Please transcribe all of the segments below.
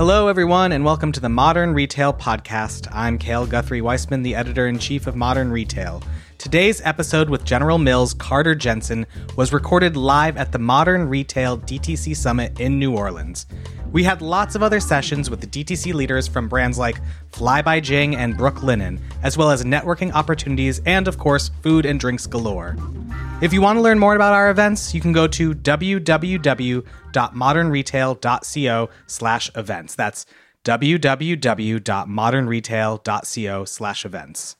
Hello, everyone, and welcome to the Modern Retail Podcast. I'm Cale Guthrie Weissman, the editor in chief of Modern Retail. Today's episode with General Mills' Carter Jensen was recorded live at the Modern Retail DTC Summit in New Orleans. We had lots of other sessions with the DTC leaders from brands like Fly by Jing and Brooklinen, as well as networking opportunities and, of course, food and drinks galore. If you want to learn more about our events, you can go to www.modernretail.co slash events. That's www.modernretail.co slash events.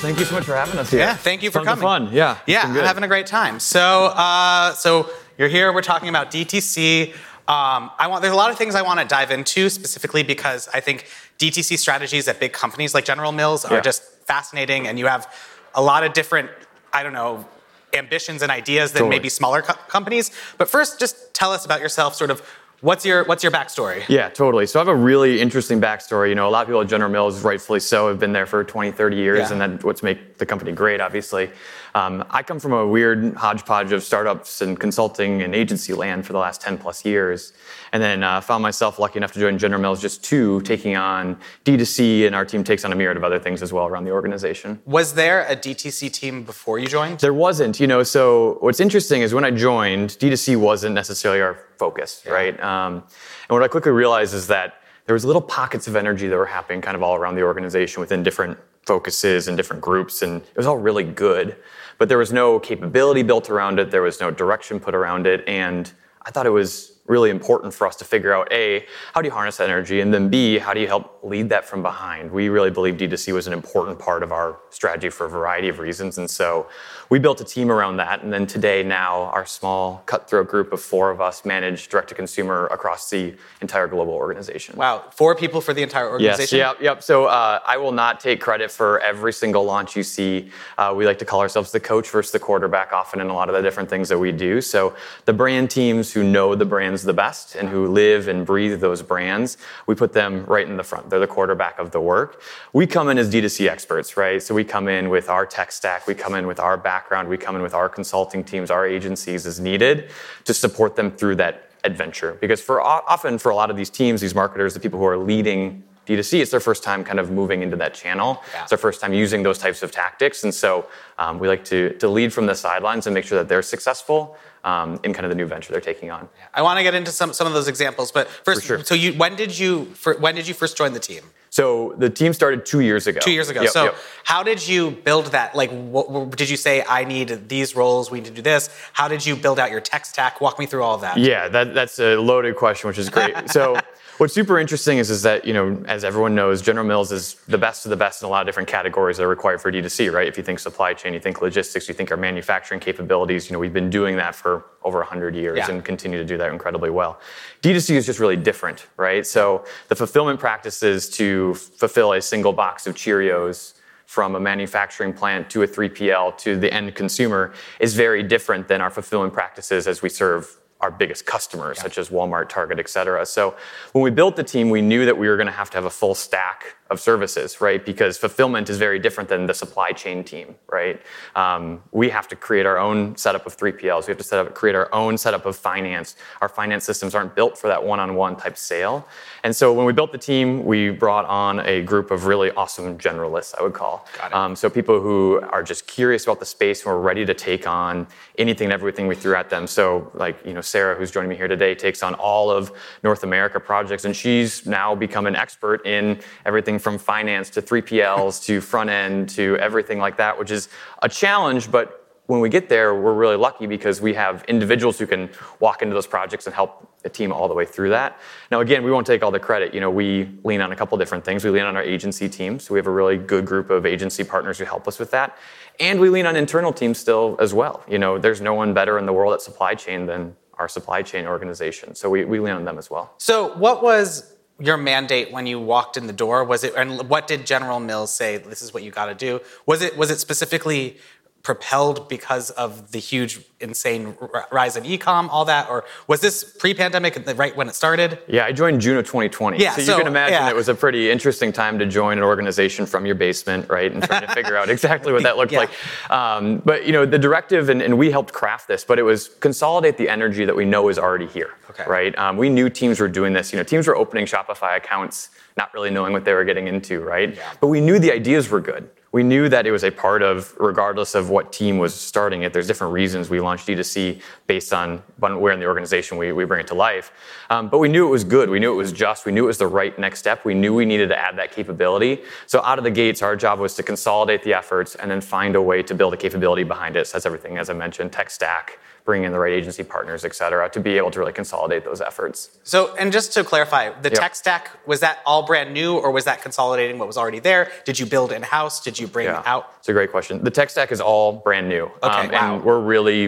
Thank you so much for having us here. Yeah, thank you for of coming. Fun, yeah. Yeah, I'm having a great time. So, uh, so you're here. We're talking about DTC. Um, I want. There's a lot of things I want to dive into specifically because I think DTC strategies at big companies like General Mills are Yeah. just fascinating, and you have a lot of different. I don't know. Ambitions and ideas than Totally. maybe smaller co- companies. But first, just tell us about yourself. Sort of, what's your what's your backstory? Yeah, totally. So I have a really interesting backstory. You know, a lot of people at General Mills, rightfully so, have been there for 20, 30 years, Yeah. and that's what's make the company great, obviously. Um, I come from a weird hodgepodge of startups and consulting and agency land for the last 10 plus years. And then uh, found myself lucky enough to join General Mills just two, taking on D2C, and our team takes on a myriad of other things as well around the organization. Was there a DTC team before you joined? There wasn't, you know. So what's interesting is when I joined, D2C wasn't necessarily our focus, right? Um, and what I quickly realized is that there was little pockets of energy that were happening kind of all around the organization within different focuses and different groups, and it was all really good. But there was no capability built around it. There was no direction put around it, and I thought it was really important for us to figure out a how do you harness that energy and then b how do you help lead that from behind we really believe d2c was an important part of our strategy for a variety of reasons and so we built a team around that and then today now our small cutthroat group of four of us manage direct to consumer across the entire global organization Wow, four people for the entire organization? Yes, yep, yep. So uh, I will not take credit for every single launch you see. Uh, we like to call ourselves the coach versus the quarterback often in a lot of the different things that we do. So the brand teams who know the brands the best and who live and breathe those brands, we put them right in the front. They're the quarterback of the work. We come in as D2C experts, right? So we come in with our tech stack, we come in with our background, we come in with our consulting teams, our agencies as needed to support them through that adventure. Because for often for a lot of these teams, these marketers, the people who are leading D2C, it's their first time kind of moving into that channel. Yeah. It's their first time using those types of tactics. And so um, we like to, to lead from the sidelines and make sure that they're successful um, in kind of the new venture they're taking on. I want to get into some, some of those examples, but first, sure. so you when did you fir- when did you first join the team? So the team started two years ago. Two years ago. Yep, so yep. how did you build that? Like, what- did you say I need these roles? We need to do this. How did you build out your tech stack? Walk me through all of that. Yeah, that, that's a loaded question, which is great. so, what's super interesting is, is that, you know, as everyone knows, General Mills is the best of the best in a lot of different categories that are required for D2C, right? If you think supply chain, you think logistics, you think our manufacturing capabilities, you know, we've been doing that for over 100 years Yeah. and continue to do that incredibly well. D2C is just really different, right? So, the fulfillment practices to fulfill a single box of Cheerios from a manufacturing plant to a 3PL to the end consumer is very different than our fulfillment practices as we serve our biggest customers, such as Walmart, Target, et cetera. So when we built the team, we knew that we were going to have to have a full stack of services, right? Because fulfillment is very different than the supply chain team, right? Um, we have to create our own setup of 3PLs. We have to set up, create our own setup of finance. Our finance systems aren't built for that one-on-one type sale. And so when we built the team, we brought on a group of really awesome generalists, I would call. Um, so people who are just curious about the space and were ready to take on anything and everything we threw at them. So like, you know, Sarah, who's joining me here today, takes on all of North America projects, and she's now become an expert in everything from finance to 3PLs to front end to everything like that, which is a challenge, but when we get there, we're really lucky because we have individuals who can walk into those projects and help a team all the way through that. Now, again, we won't take all the credit. You know, we lean on a couple different things. We lean on our agency team, so we have a really good group of agency partners who help us with that, and we lean on internal teams still as well. You know, there's no one better in the world at supply chain than our supply chain organization, so we, we lean on them as well. So what was your mandate when you walked in the door? Was it and what did General Mills say? This is what you got to do. Was it was it specifically propelled because of the huge, insane rise in ecom, all that, or was this pre-pandemic, right when it started? Yeah, I joined June of 2020. Yeah, so, so, you can imagine yeah. it was a pretty interesting time to join an organization from your basement, right, and trying to figure out exactly what that looked Yeah. like. Um, but you know, the directive, and, and we helped craft this, but it was consolidate the energy that we know is already here, Okay. right? Um, we knew teams were doing this. You know, teams were opening Shopify accounts, not really knowing what they were getting into, right? Yeah. But we knew the ideas were good. We knew that it was a part of, regardless of what team was starting it, there's different reasons we launched D2C based on where in the organization we, we bring it to life. Um, but we knew it was good. We knew it was just. We knew it was the right next step. We knew we needed to add that capability. So out of the gates, our job was to consolidate the efforts and then find a way to build a capability behind it. So that's everything, as I mentioned, tech stack, bringing in the right agency partners, et cetera, to be able to really consolidate those efforts. So, and just to clarify, the Yeah. tech stack was that all brand new, or was that consolidating what was already there? Did you build in house? Did you bring out? It's a great question. The tech stack is all brand new. Um, wow. And we're really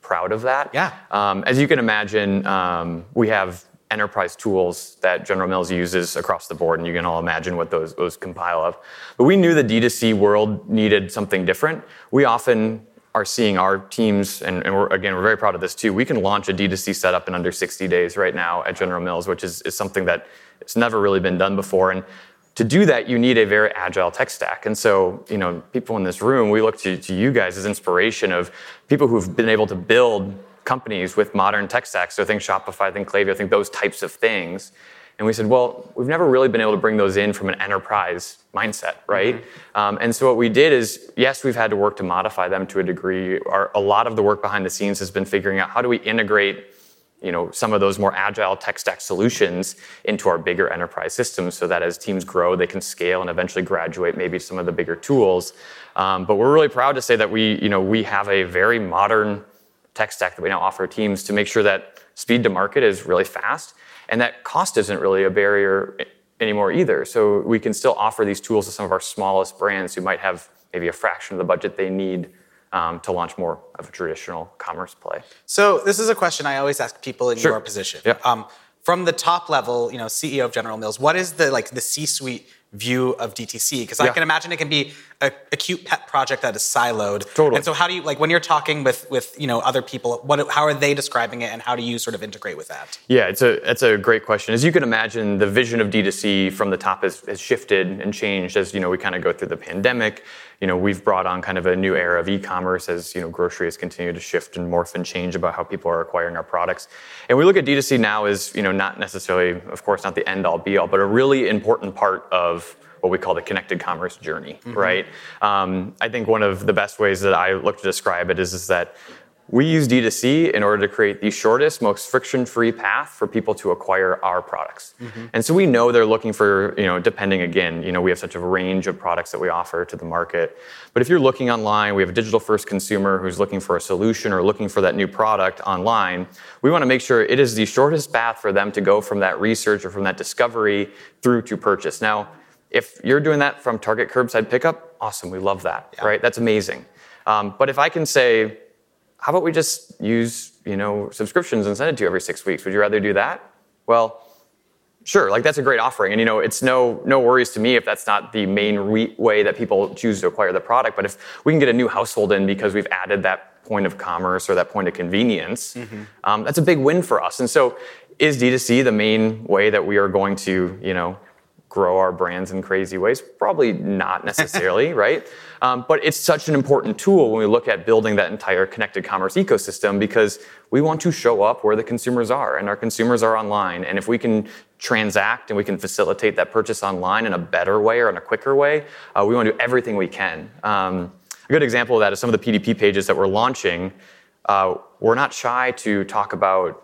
proud of that. Yeah. Um, as you can imagine, um, we have enterprise tools that General Mills uses across the board, and you can all imagine what those, those compile of. But we knew the D2C world needed something different. We often are seeing our teams, and, and we're, again, we're very proud of this too. We can launch a D2C setup in under 60 days right now at General Mills, which is, is something that it's never really been done before. And to do that, you need a very agile tech stack. And so, you know, people in this room, we look to, to you guys as inspiration of people who've been able to build companies with modern tech stacks. So think Shopify, think Klaviyo, I think those types of things. And we said, well, we've never really been able to bring those in from an enterprise mindset, right? Um, and so what we did is, yes, we've had to work to modify them to a degree. Our, a lot of the work behind the scenes has been figuring out how do we integrate you know, some of those more agile tech stack solutions into our bigger enterprise systems so that as teams grow, they can scale and eventually graduate maybe some of the bigger tools. Um, but we're really proud to say that we, you know, we have a very modern tech stack that we now offer teams to make sure that speed to market is really fast and that cost isn't really a barrier anymore either. So we can still offer these tools to some of our smallest brands who might have maybe a fraction of the budget they need um, to launch more of a traditional commerce play. So, this is a question I always ask people in Sure. your position. Yeah. Um, from the top level, you know, CEO of General Mills, what is the like the C-suite view of DTC? Because I can imagine it can be a, a cute pet project that is siloed. Totally. And so, how do you like when you're talking with with you know other people? What how are they describing it, and how do you sort of integrate with that? Yeah, it's a it's a great question. As you can imagine, the vision of D2C from the top has, has shifted and changed as you know we kind of go through the pandemic. You know, we've brought on kind of a new era of e-commerce as you know grocery has continued to shift and morph and change about how people are acquiring our products. And we look at D2C now as you know not necessarily, of course, not the end all be all, but a really important part of what we call the connected commerce journey, right? Um, I think one of the best ways that I look to describe it is, is that we use D2C in order to create the shortest, most friction-free path for people to acquire our products. And so we know they're looking for, you know, depending again, you know, we have such a range of products that we offer to the market. But if you're looking online, we have a digital-first consumer who's looking for a solution or looking for that new product online. We want to make sure it is the shortest path for them to go from that research or from that discovery through to purchase. Now, if you're doing that from Target curbside pickup, awesome, we love that, right? That's amazing. Um, but if I can say, how about we just use you know subscriptions and send it to you every six weeks? Would you rather do that? Well sure like that's a great offering. And you know it's no no worries to me if that's not the main re- way that people choose to acquire the product. But if we can get a new household in because we've added that point of commerce or that point of convenience um, that's a big win for us. And so is d2c the main way that we are going to you know grow our brands in crazy ways? Probably not necessarily, right? Um, but it's such an important tool when we look at building that entire connected commerce ecosystem because we want to show up where the consumers are, and our consumers are online. And if we can transact and we can facilitate that purchase online in a better way or in a quicker way, uh, we want to do everything we can. Um, a good example of that is some of the PDP pages that we're launching. Uh, we're not shy to talk about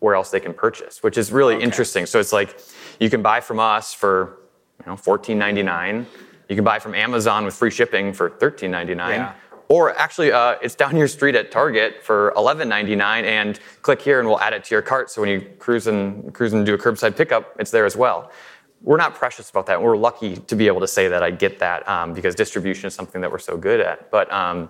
where else they can purchase, which is really Okay. interesting. So it's like you can buy from us for you know $14.99. You can buy from Amazon with free shipping for $13.99. Yeah. Or actually, uh, it's down your street at Target for $11.99, and click here and we'll add it to your cart. So when you cruise and cruise and do a curbside pickup, it's there as well. We're not precious about that. We're lucky to be able to say that. I get that um, because distribution is something that we're so good at. But um,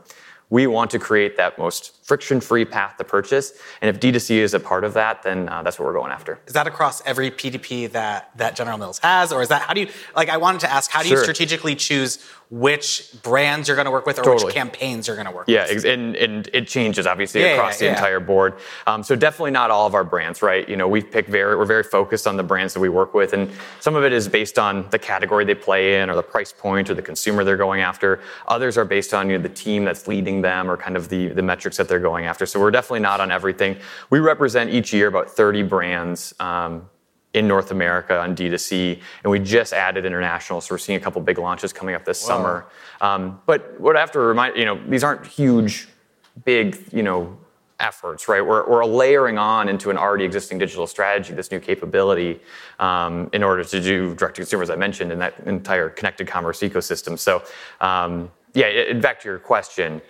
we want to create that most friction-free path to purchase, and if D2C is a part of that, then uh, that's what we're going after. Is that across every PDP that that General Mills has, or is that how do you like? I wanted to ask, how do you Sure. strategically choose which brands you're going to work with or Totally. which campaigns you're going to work Yeah, with. Yeah, and and it changes obviously Yeah, across yeah, the entire board. Um, so definitely not all of our brands, right? You know, we pick very we're very focused on the brands that we work with, and some of it is based on the category they play in, or the price point, or the consumer they're going after. Others are based on you know the team that's leading them, or kind of the the metrics that they're going after. So we're definitely not on everything. We represent each year about 30 brands. Um, in North America on D2C, and we just added international, so we're seeing a couple big launches coming up this summer. Um, but what I have to remind you know, these aren't huge, big, you know, efforts, right? We're, we're layering on into an already existing digital strategy, this new capability, um, in order to do direct to consumer, as I mentioned, in that entire connected commerce ecosystem. So, um, yeah, it, back to your question,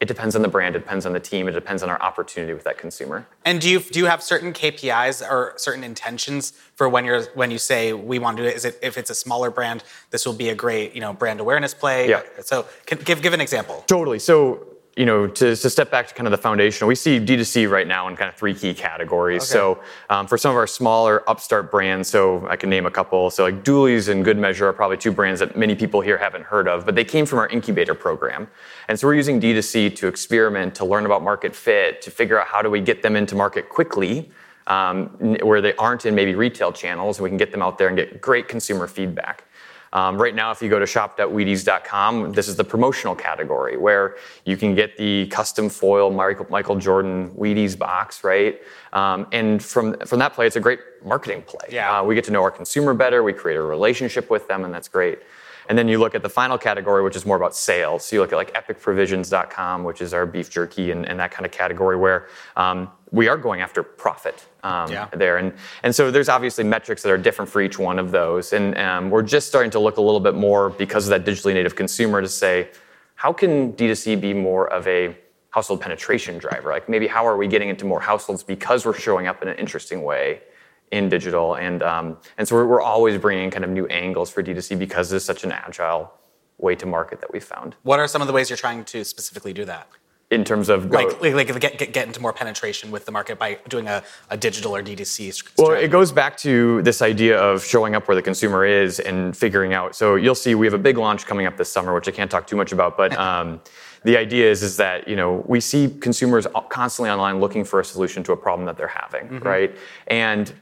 it depends on the brand, it depends on the team, it depends on our opportunity with that consumer. And do you do you have certain KPIs or certain intentions for when you're when you say we want to do it? Is it if it's a smaller brand, this will be a great you know brand awareness play? Yeah. So can, give give an example. Totally. So, you know, to, to step back to kind of the foundation, we see D2C right now in kind of three key categories. Okay. So, um, for some of our smaller upstart brands, so I can name a couple. So, like Dooley's and Good Measure are probably two brands that many people here haven't heard of, but they came from our incubator program. And so, we're using D2C to experiment, to learn about market fit, to figure out how do we get them into market quickly. Um, where they aren't in maybe retail channels, and we can get them out there and get great consumer feedback. Um, right now, if you go to shop.wheaties.com, this is the promotional category where you can get the custom foil Michael, Michael Jordan Wheaties box, right? Um, and from, from that play, it's a great marketing play. Yeah. Uh, we get to know our consumer better, we create a relationship with them, and that's great. And then you look at the final category, which is more about sales. So you look at like epicprovisions.com, which is our beef jerky and, and that kind of category where um, we are going after profit um, Yeah. there. And, and so there's obviously metrics that are different for each one of those. And um, we're just starting to look a little bit more because of that digitally native consumer to say, how can D2C be more of a household penetration driver? Like maybe how are we getting into more households because we're showing up in an interesting way in digital? And, um, and so we're, we're always bringing kind of new angles for D2C because it's such an agile way to market that we found What are some of the ways you're trying to specifically do that? In terms of Like, like, like get, get, get into more penetration with the market by doing a, a digital or DTC str- Well, it goes back to this idea of showing up where the consumer is and figuring out. So you'll see we have a big launch coming up this summer, which I can't talk too much about, but um, the idea is is that you know we see consumers constantly online looking for a solution to a problem that they're having, right? And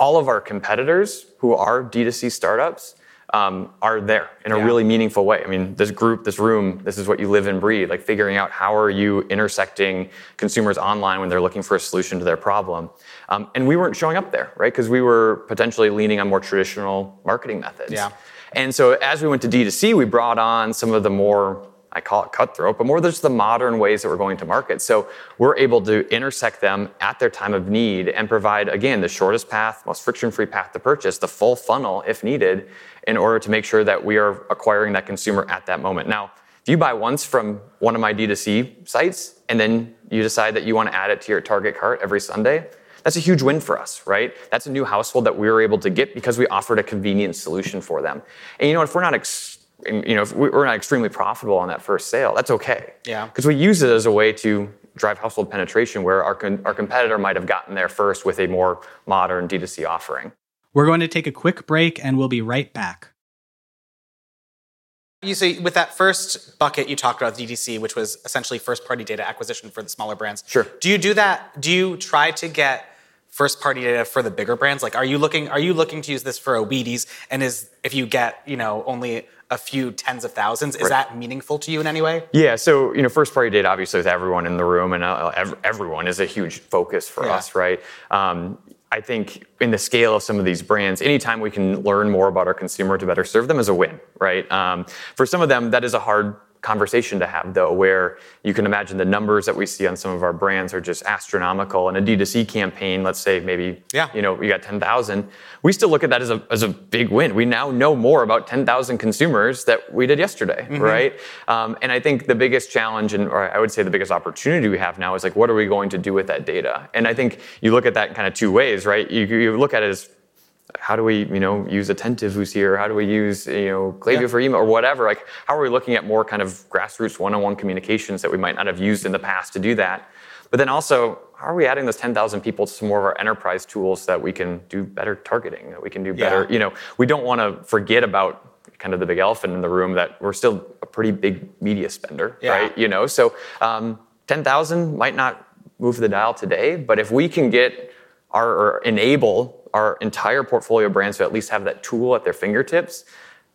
all of our competitors who are D2C startups um, are there in a Yeah. really meaningful way. I mean, this group, this room, this is what you live and breathe. Like figuring out how are you intersecting consumers online when they're looking for a solution to their problem. Um, and we weren't showing up there, right? Because we were potentially leaning on more traditional marketing methods. Yeah. And so as we went to D2C, we brought on some of the more I call it cutthroat, but more just the modern ways that we're going to market. So we're able to intersect them at their time of need and provide, again, the shortest path, most friction free path to purchase, the full funnel if needed, in order to make sure that we are acquiring that consumer at that moment. Now, if you buy once from one of my D2C sites and then you decide that you want to add it to your Target cart every Sunday, that's a huge win for us, right? That's a new household that we were able to get because we offered a convenient solution for them. And you know, if we're not ex- you know, if we're not extremely profitable on that first sale, that's okay. Yeah. Because we use it as a way to drive household penetration where our, con- our competitor might have gotten there first with a more modern D2C offering. We're going to take a quick break and we'll be right back. You see, with that first bucket you talked about, DTC, which was essentially first party data acquisition for the smaller brands. Sure. Do you do that? Do you try to get first party data for the bigger brands? Like, are you looking are you looking to use this for a Wheaties? And is if you get you know only a few tens of thousands, is Right. that meaningful to you in any way? Yeah, so you know, first party data obviously with everyone in the room and uh, ev- everyone is a huge focus for Yeah. us, right? Um, I think in the scale of some of these brands, anytime we can learn more about our consumer to better serve them is a win, right? Um, for some of them, that is a hard conversation to have though, where you can imagine the numbers that we see on some of our brands are just astronomical. In a D2C campaign, let's say maybe Yeah. you know we got 10,000, we still look at that as a, as a big win. We now know more about 10,000 consumers that we did yesterday, right? Um, and I think the biggest challenge, and or I would say the biggest opportunity we have now is like, what are we going to do with that data? And I think you look at that kind of two ways, right? You, you look at it as how do we, you know, use Attentive who's here? How do we use, you know, Klaviyo Yeah. for email or whatever? Like, how are we looking at more kind of grassroots one-on-one communications that we might not have used in the past to do that? But then also, how are we adding those 10,000 people to some more of our enterprise tools that we can do better targeting, that we can do better, Yeah. you know, we don't want to forget about kind of the big elephant in the room that we're still a pretty big media spender, Yeah. right? You know, so um, 10,000 might not move the dial today, but if we can get our or enable our entire portfolio of brands to at least have that tool at their fingertips,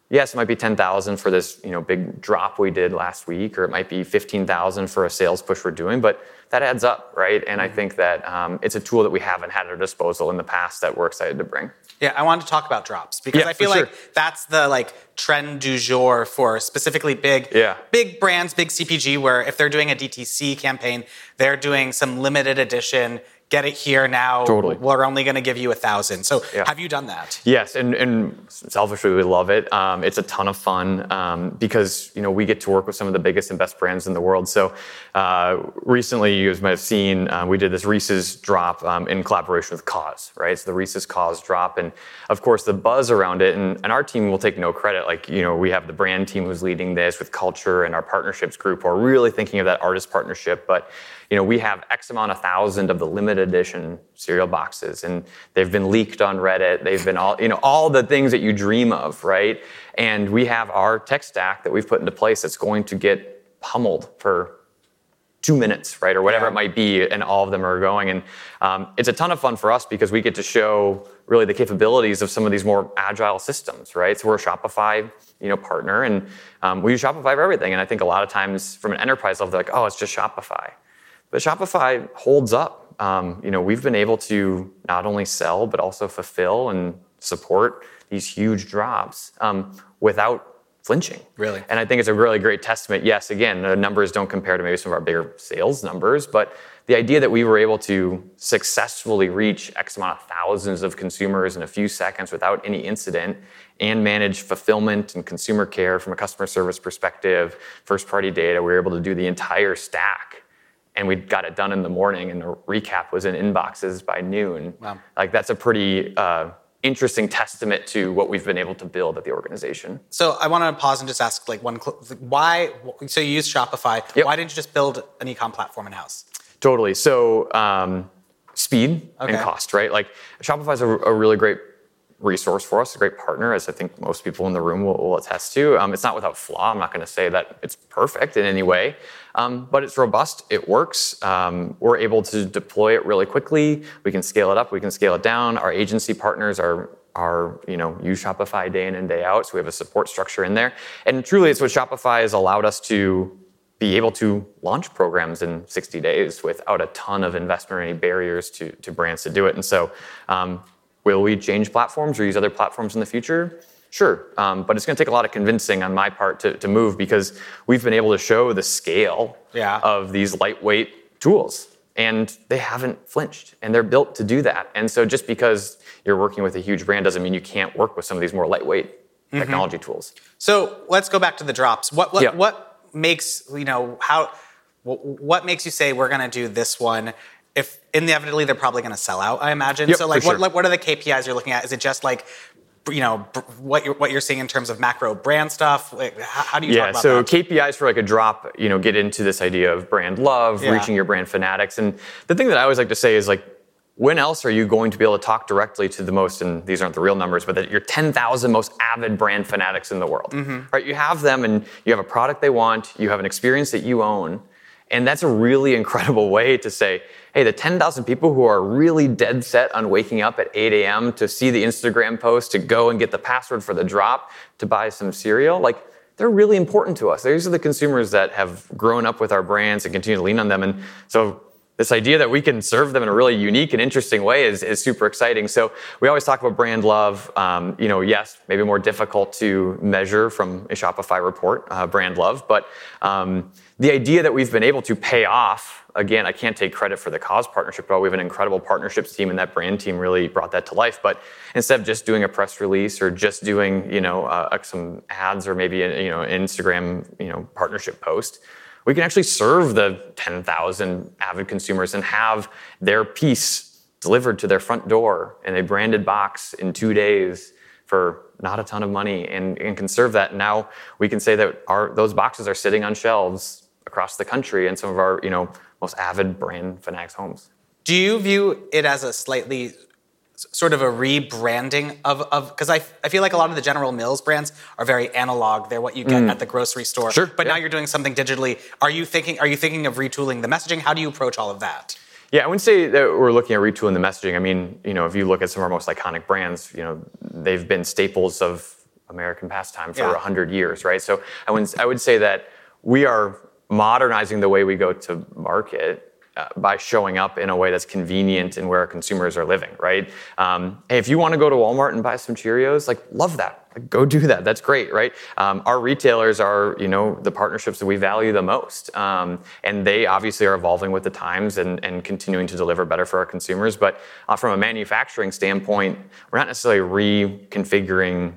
yes, it might be 10,000 for this, you know, big drop we did last week, or it might be 15,000 for a sales push we're doing, but that adds up, right? And I think that um, it's a tool that we haven't had at our disposal in the past that we're excited to bring. Yeah, I wanted to talk about drops because Yeah, I feel like sure. that's the like trend du jour for specifically big Yeah. big brands, big CPG where if they're doing a DTC campaign, they're doing some limited edition, get it here now. Totally. We're only going to give you a thousand. So Yeah. have you done that? Yes, and, and selfishly, we love it. Um, it's a ton of fun um, because you know we get to work with some of the biggest and best brands in the world. So uh, recently, you guys might have seen uh, we did this Reese's drop um, in collaboration with KAWS, right? So the Reese's KAWS drop, and of course the buzz around it. And, and our team will take no credit. Like you know, we have the brand team who's leading this with culture and our partnerships group who are really thinking of that artist partnership, but you know, we have X amount of thousand of the limited edition cereal boxes, and they've been leaked on Reddit. They've been all, you know, all the things that you dream of, right? And we have our tech stack that we've put into place that's going to get pummeled for two minutes, right, or whatever Yeah. it might be, and all of them are going. And um, it's a ton of fun for us because we get to show really the capabilities of some of these more agile systems, right? So we're a Shopify, you know, partner, and um, we use Shopify for everything. And I think a lot of times from an enterprise level, they're like, oh, it's just Shopify. But Shopify holds up. Um, you know, we've been able to not only sell but also fulfill and support these huge drops um, without flinching. Really? And I think it's a really great testament. Yes, again, the numbers don't compare to maybe some of our bigger sales numbers, but the idea that we were able to successfully reach X amount of thousands of consumers in a few seconds without any incident and manage fulfillment and consumer care from a customer service perspective, first party data, we were able to do the entire stack. And we got it done in the morning, and the recap was in inboxes by noon. Wow. Like, that's a pretty uh, interesting testament to what we've been able to build at the organization. So I want to pause and just ask like one why so you use Shopify. Yep. Why didn't you just build an e-com platform in house? Totally. So um, speed Okay. and cost, right? Like Shopify is a, a really great resource for us, a great partner, as I think most people in the room will, will attest to. Um, it's not without flaw. I'm not going to say that it's perfect in any way, um, but it's robust. It works. Um, we're able to deploy it really quickly. We can scale it up. We can scale it down. Our agency partners are are you know use Shopify day in and day out, so we have a support structure in there. And truly, it's what Shopify has allowed us to be able to launch programs in 60 days without a ton of investment or any barriers to, to brands to do it. And so, um, will we change platforms or use other platforms in the future? Sure, um, but it's going to take a lot of convincing on my part to, to move because we've been able to show the scale Yeah. of these lightweight tools. And they haven't flinched, and they're built to do that. And so, just because you're working with a huge brand doesn't mean you can't work with some of these more lightweight technology tools. So let's go back to the drops. What what, Yeah. what makes you know how what makes you say we're going to do this one? If inevitably they're probably going to sell out, I imagine. Yep, so like what sure. like, what are the KPIs you're looking at? Is it just like you know what you're what you're seeing in terms of macro brand stuff? Like, how, how do you yeah, talk about so that? KPIs for like a drop, you know, get into this idea of brand love, Yeah. reaching your brand fanatics. And the thing that I always like to say is like, when else are you going to be able to talk directly to the most, and these aren't the real numbers, but that your 10,000 most avid brand fanatics in the world, Mm-hmm. right? You have them and you have a product they want, you have an experience that you own. And that's a really incredible way to say, hey, the 10,000 people who are really dead set on waking up at 8 a.m. to see the Instagram post, to go and get the password for the drop, to buy some cereal, like they're really important to us. These are the consumers that have grown up with our brands and continue to lean on them. And so this idea that we can serve them in a really unique and interesting way is, is super exciting. So we always talk about brand love. Um, you know, yes, maybe more difficult to measure from a Shopify report, uh, brand love, but um, the idea that we've been able to pay off. Again, I can't take credit for the KAWS partnership, but we have an incredible partnerships team, and that brand team really brought that to life. But instead of just doing a press release or just doing, you know, uh, some ads or maybe a, you know, Instagram, you know, partnership post, we can actually serve the 10,000 avid consumers and have their piece delivered to their front door in a branded box in two days for not a ton of money and, and can serve that. Now we can say that our those boxes are sitting on shelves across the country in some of our you know most avid brand fanatics homes. Do you view it as a slightly sort of a rebranding of of because I, I feel like a lot of the General Mills brands are very analog. They're what you get mm. at the grocery store. Sure. But yeah. now you're doing something digitally. Are you thinking are you thinking of retooling the messaging? How do you approach all of that? Yeah, I wouldn't say that we're looking at retooling the messaging. I mean, you know, if you look at some of our most iconic brands, you know, they've been staples of American pastime for a yeah. hundred years, right? So I would I would say that we are modernizing the way we go to market uh, by showing up in a way that's convenient and where consumers are living, right? Um, hey, if you want to go to Walmart and buy some Cheerios, like love that. Like, go do that. That's great, right? Um, our retailers are, you know, the partnerships that we value the most, um, and they obviously are evolving with the times and, and continuing to deliver better for our consumers. But uh, from a manufacturing standpoint, we're not necessarily reconfiguring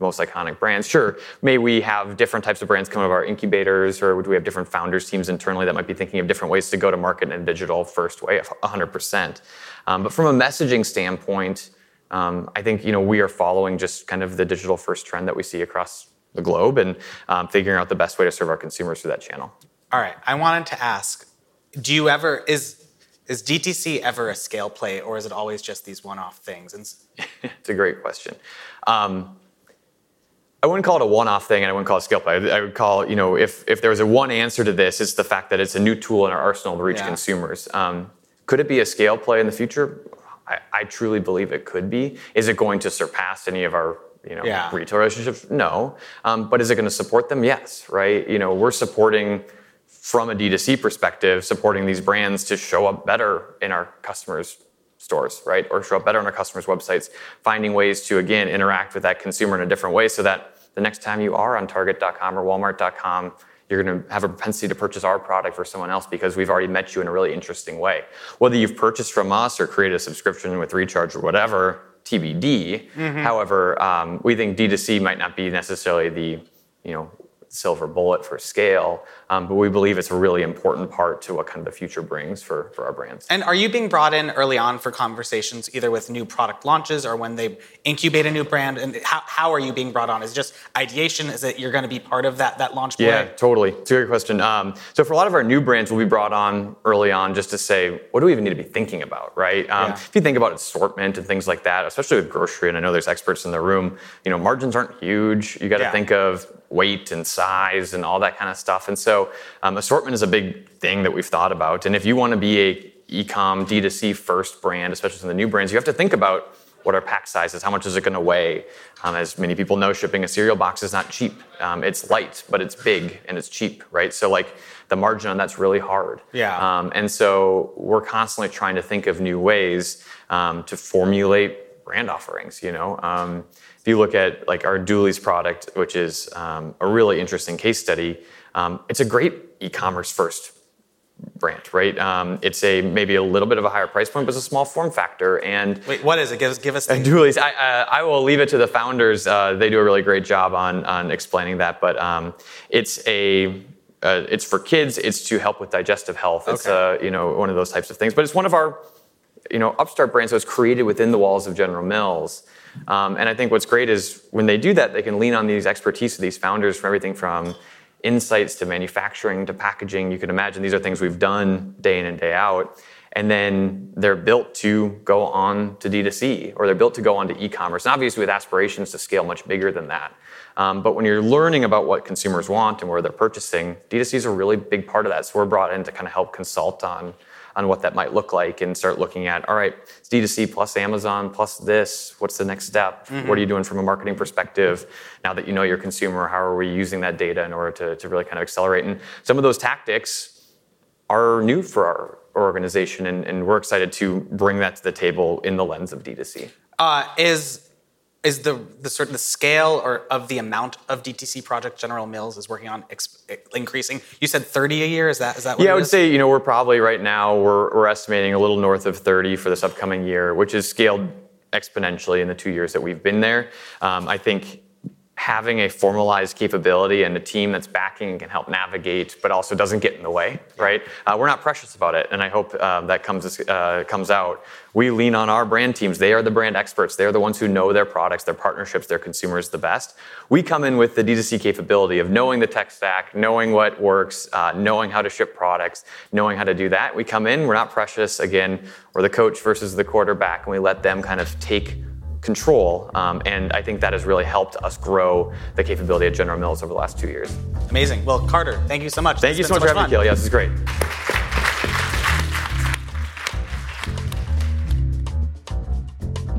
most iconic brands. Sure, may we have different types of brands come out of our incubators, or do we have different founders teams internally that might be thinking of different ways to go to market in a digital first way, 100%. Um, but from a messaging standpoint, um, I think you know we are following just kind of the digital first trend that we see across the globe and um, figuring out the best way to serve our consumers through that channel. All right, I wanted to ask: Do you ever is is DTC ever a scale play, or is it always just these one-off things? it's a great question. Um, I wouldn't call it a one-off thing, and I wouldn't call it scale play. I would call, you know, if if there was a one answer to this, it's the fact that it's a new tool in our arsenal to reach yeah. consumers. Um, could it be a scale play in the future? I, I, truly believe it could be. Is it going to surpass any of our you know yeah. retail relationships? No. Um, but is it going to support them? Yes. Right. You know, we're supporting from a D2C perspective, supporting these brands to show up better in our customers' stores, right? Or show up better on our customers' websites, finding ways to, again, interact with that consumer in a different way so that the next time you are on Target.com or Walmart.com, you're going to have a propensity to purchase our product for someone else because we've already met you in a really interesting way. Whether you've purchased from us or created a subscription with recharge or whatever, TBD. Mm-hmm. However, um, we think D2C might not be necessarily the you know silver bullet for scale, um, but we believe it's a really important part to what kind of the future brings for, for our brands. And are you being brought in early on for conversations, either with new product launches or when they incubate a new brand? And how, how are you being brought on? Is it just ideation? Is it you're going to be part of that, that launch Yeah, totally. It's a great question. Um, so for a lot of our new brands, we'll be brought on early on just to say, what do we even need to be thinking about, right? Um, yeah. If you think about assortment and things like that, especially with grocery, and I know there's experts in the room, you know, margins aren't huge. You got to yeah. think of weight and size and all that kind of stuff. And so um, assortment is a big thing that we've thought about. And if you want to be a e-com D2C first brand, especially some of the new brands, you have to think about what are pack sizes, how much is it going to weigh? Um, as many people know, shipping a cereal box is not cheap. Um, it's light, but it's big and it's cheap, right? So like the margin on that's really hard. Yeah. Um, and so we're constantly trying to think of new ways um, to formulate brand offerings. You know, um, if you look at like our Dooley's product, which is um, a really interesting case study, um, it's a great e-commerce first brand, right? Um, it's a maybe a little bit of a higher price point, but it's a small form factor. And wait, what is it? Give us, give us. The- Dooley's. I, uh, I will leave it to the founders. Uh, they do a really great job on on explaining that. But um, it's a uh, it's for kids. It's to help with digestive health. It's okay. Uh, you know one of those types of things. But it's one of our you know upstart brands that was created within the walls of General Mills. Um, and I think what's great is when they do that, they can lean on these expertise of these founders from everything from insights to manufacturing to packaging. You can imagine these are things we've done day in and day out. And then they're built to go on to D2C or they're built to go on to e commerce. And obviously, with aspirations to scale much bigger than that. Um, but when you're learning about what consumers want and where they're purchasing, D2C is a really big part of that. So we're brought in to kind of help consult on on what that might look like and start looking at all right it's d2c plus amazon plus this what's the next step? Mm-hmm. what are you doing from a marketing perspective now that you know your consumer? How are we using that data in order to, to really kind of accelerate? And some of those tactics are new for our organization and, and we're excited to bring that to the table in the lens of d2c uh, is is the the sort of the scale or of the amount of DTC project General Mills is working on ex- increasing? You said 30 a year. Is that is that? What you yeah, I would say you know we're probably right now we're we're estimating a little north of 30 for this upcoming year, which is scaled exponentially in the two years that we've been there. Um, I think having a formalized capability and a team that's backing and can help navigate, but also doesn't get in the way, right? Uh, we're not precious about it, and I hope uh, that comes uh, comes out. We lean on our brand teams; they are the brand experts. They are the ones who know their products, their partnerships, their consumers the best. We come in with the D2C capability of knowing the tech stack, knowing what works, uh, knowing how to ship products, knowing how to do that. We come in; we're not precious. Again, we're the coach versus the quarterback, and we let them kind of take control. Um, and I think that has really helped us grow the capability at General Mills over the last two years. Amazing. Well, Carter, thank you so much. Thank you so much, so much for having me, Yeah, this is great.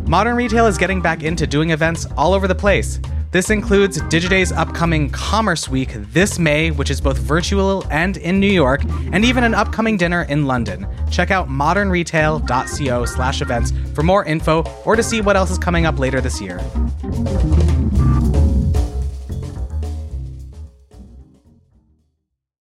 Modern retail is getting back into doing events all over the place. This includes Digiday's upcoming Commerce Week this May, which is both virtual and in New York, and even an upcoming dinner in London. Check out modernretail.co slash events for more info or to see what else is coming up later this year.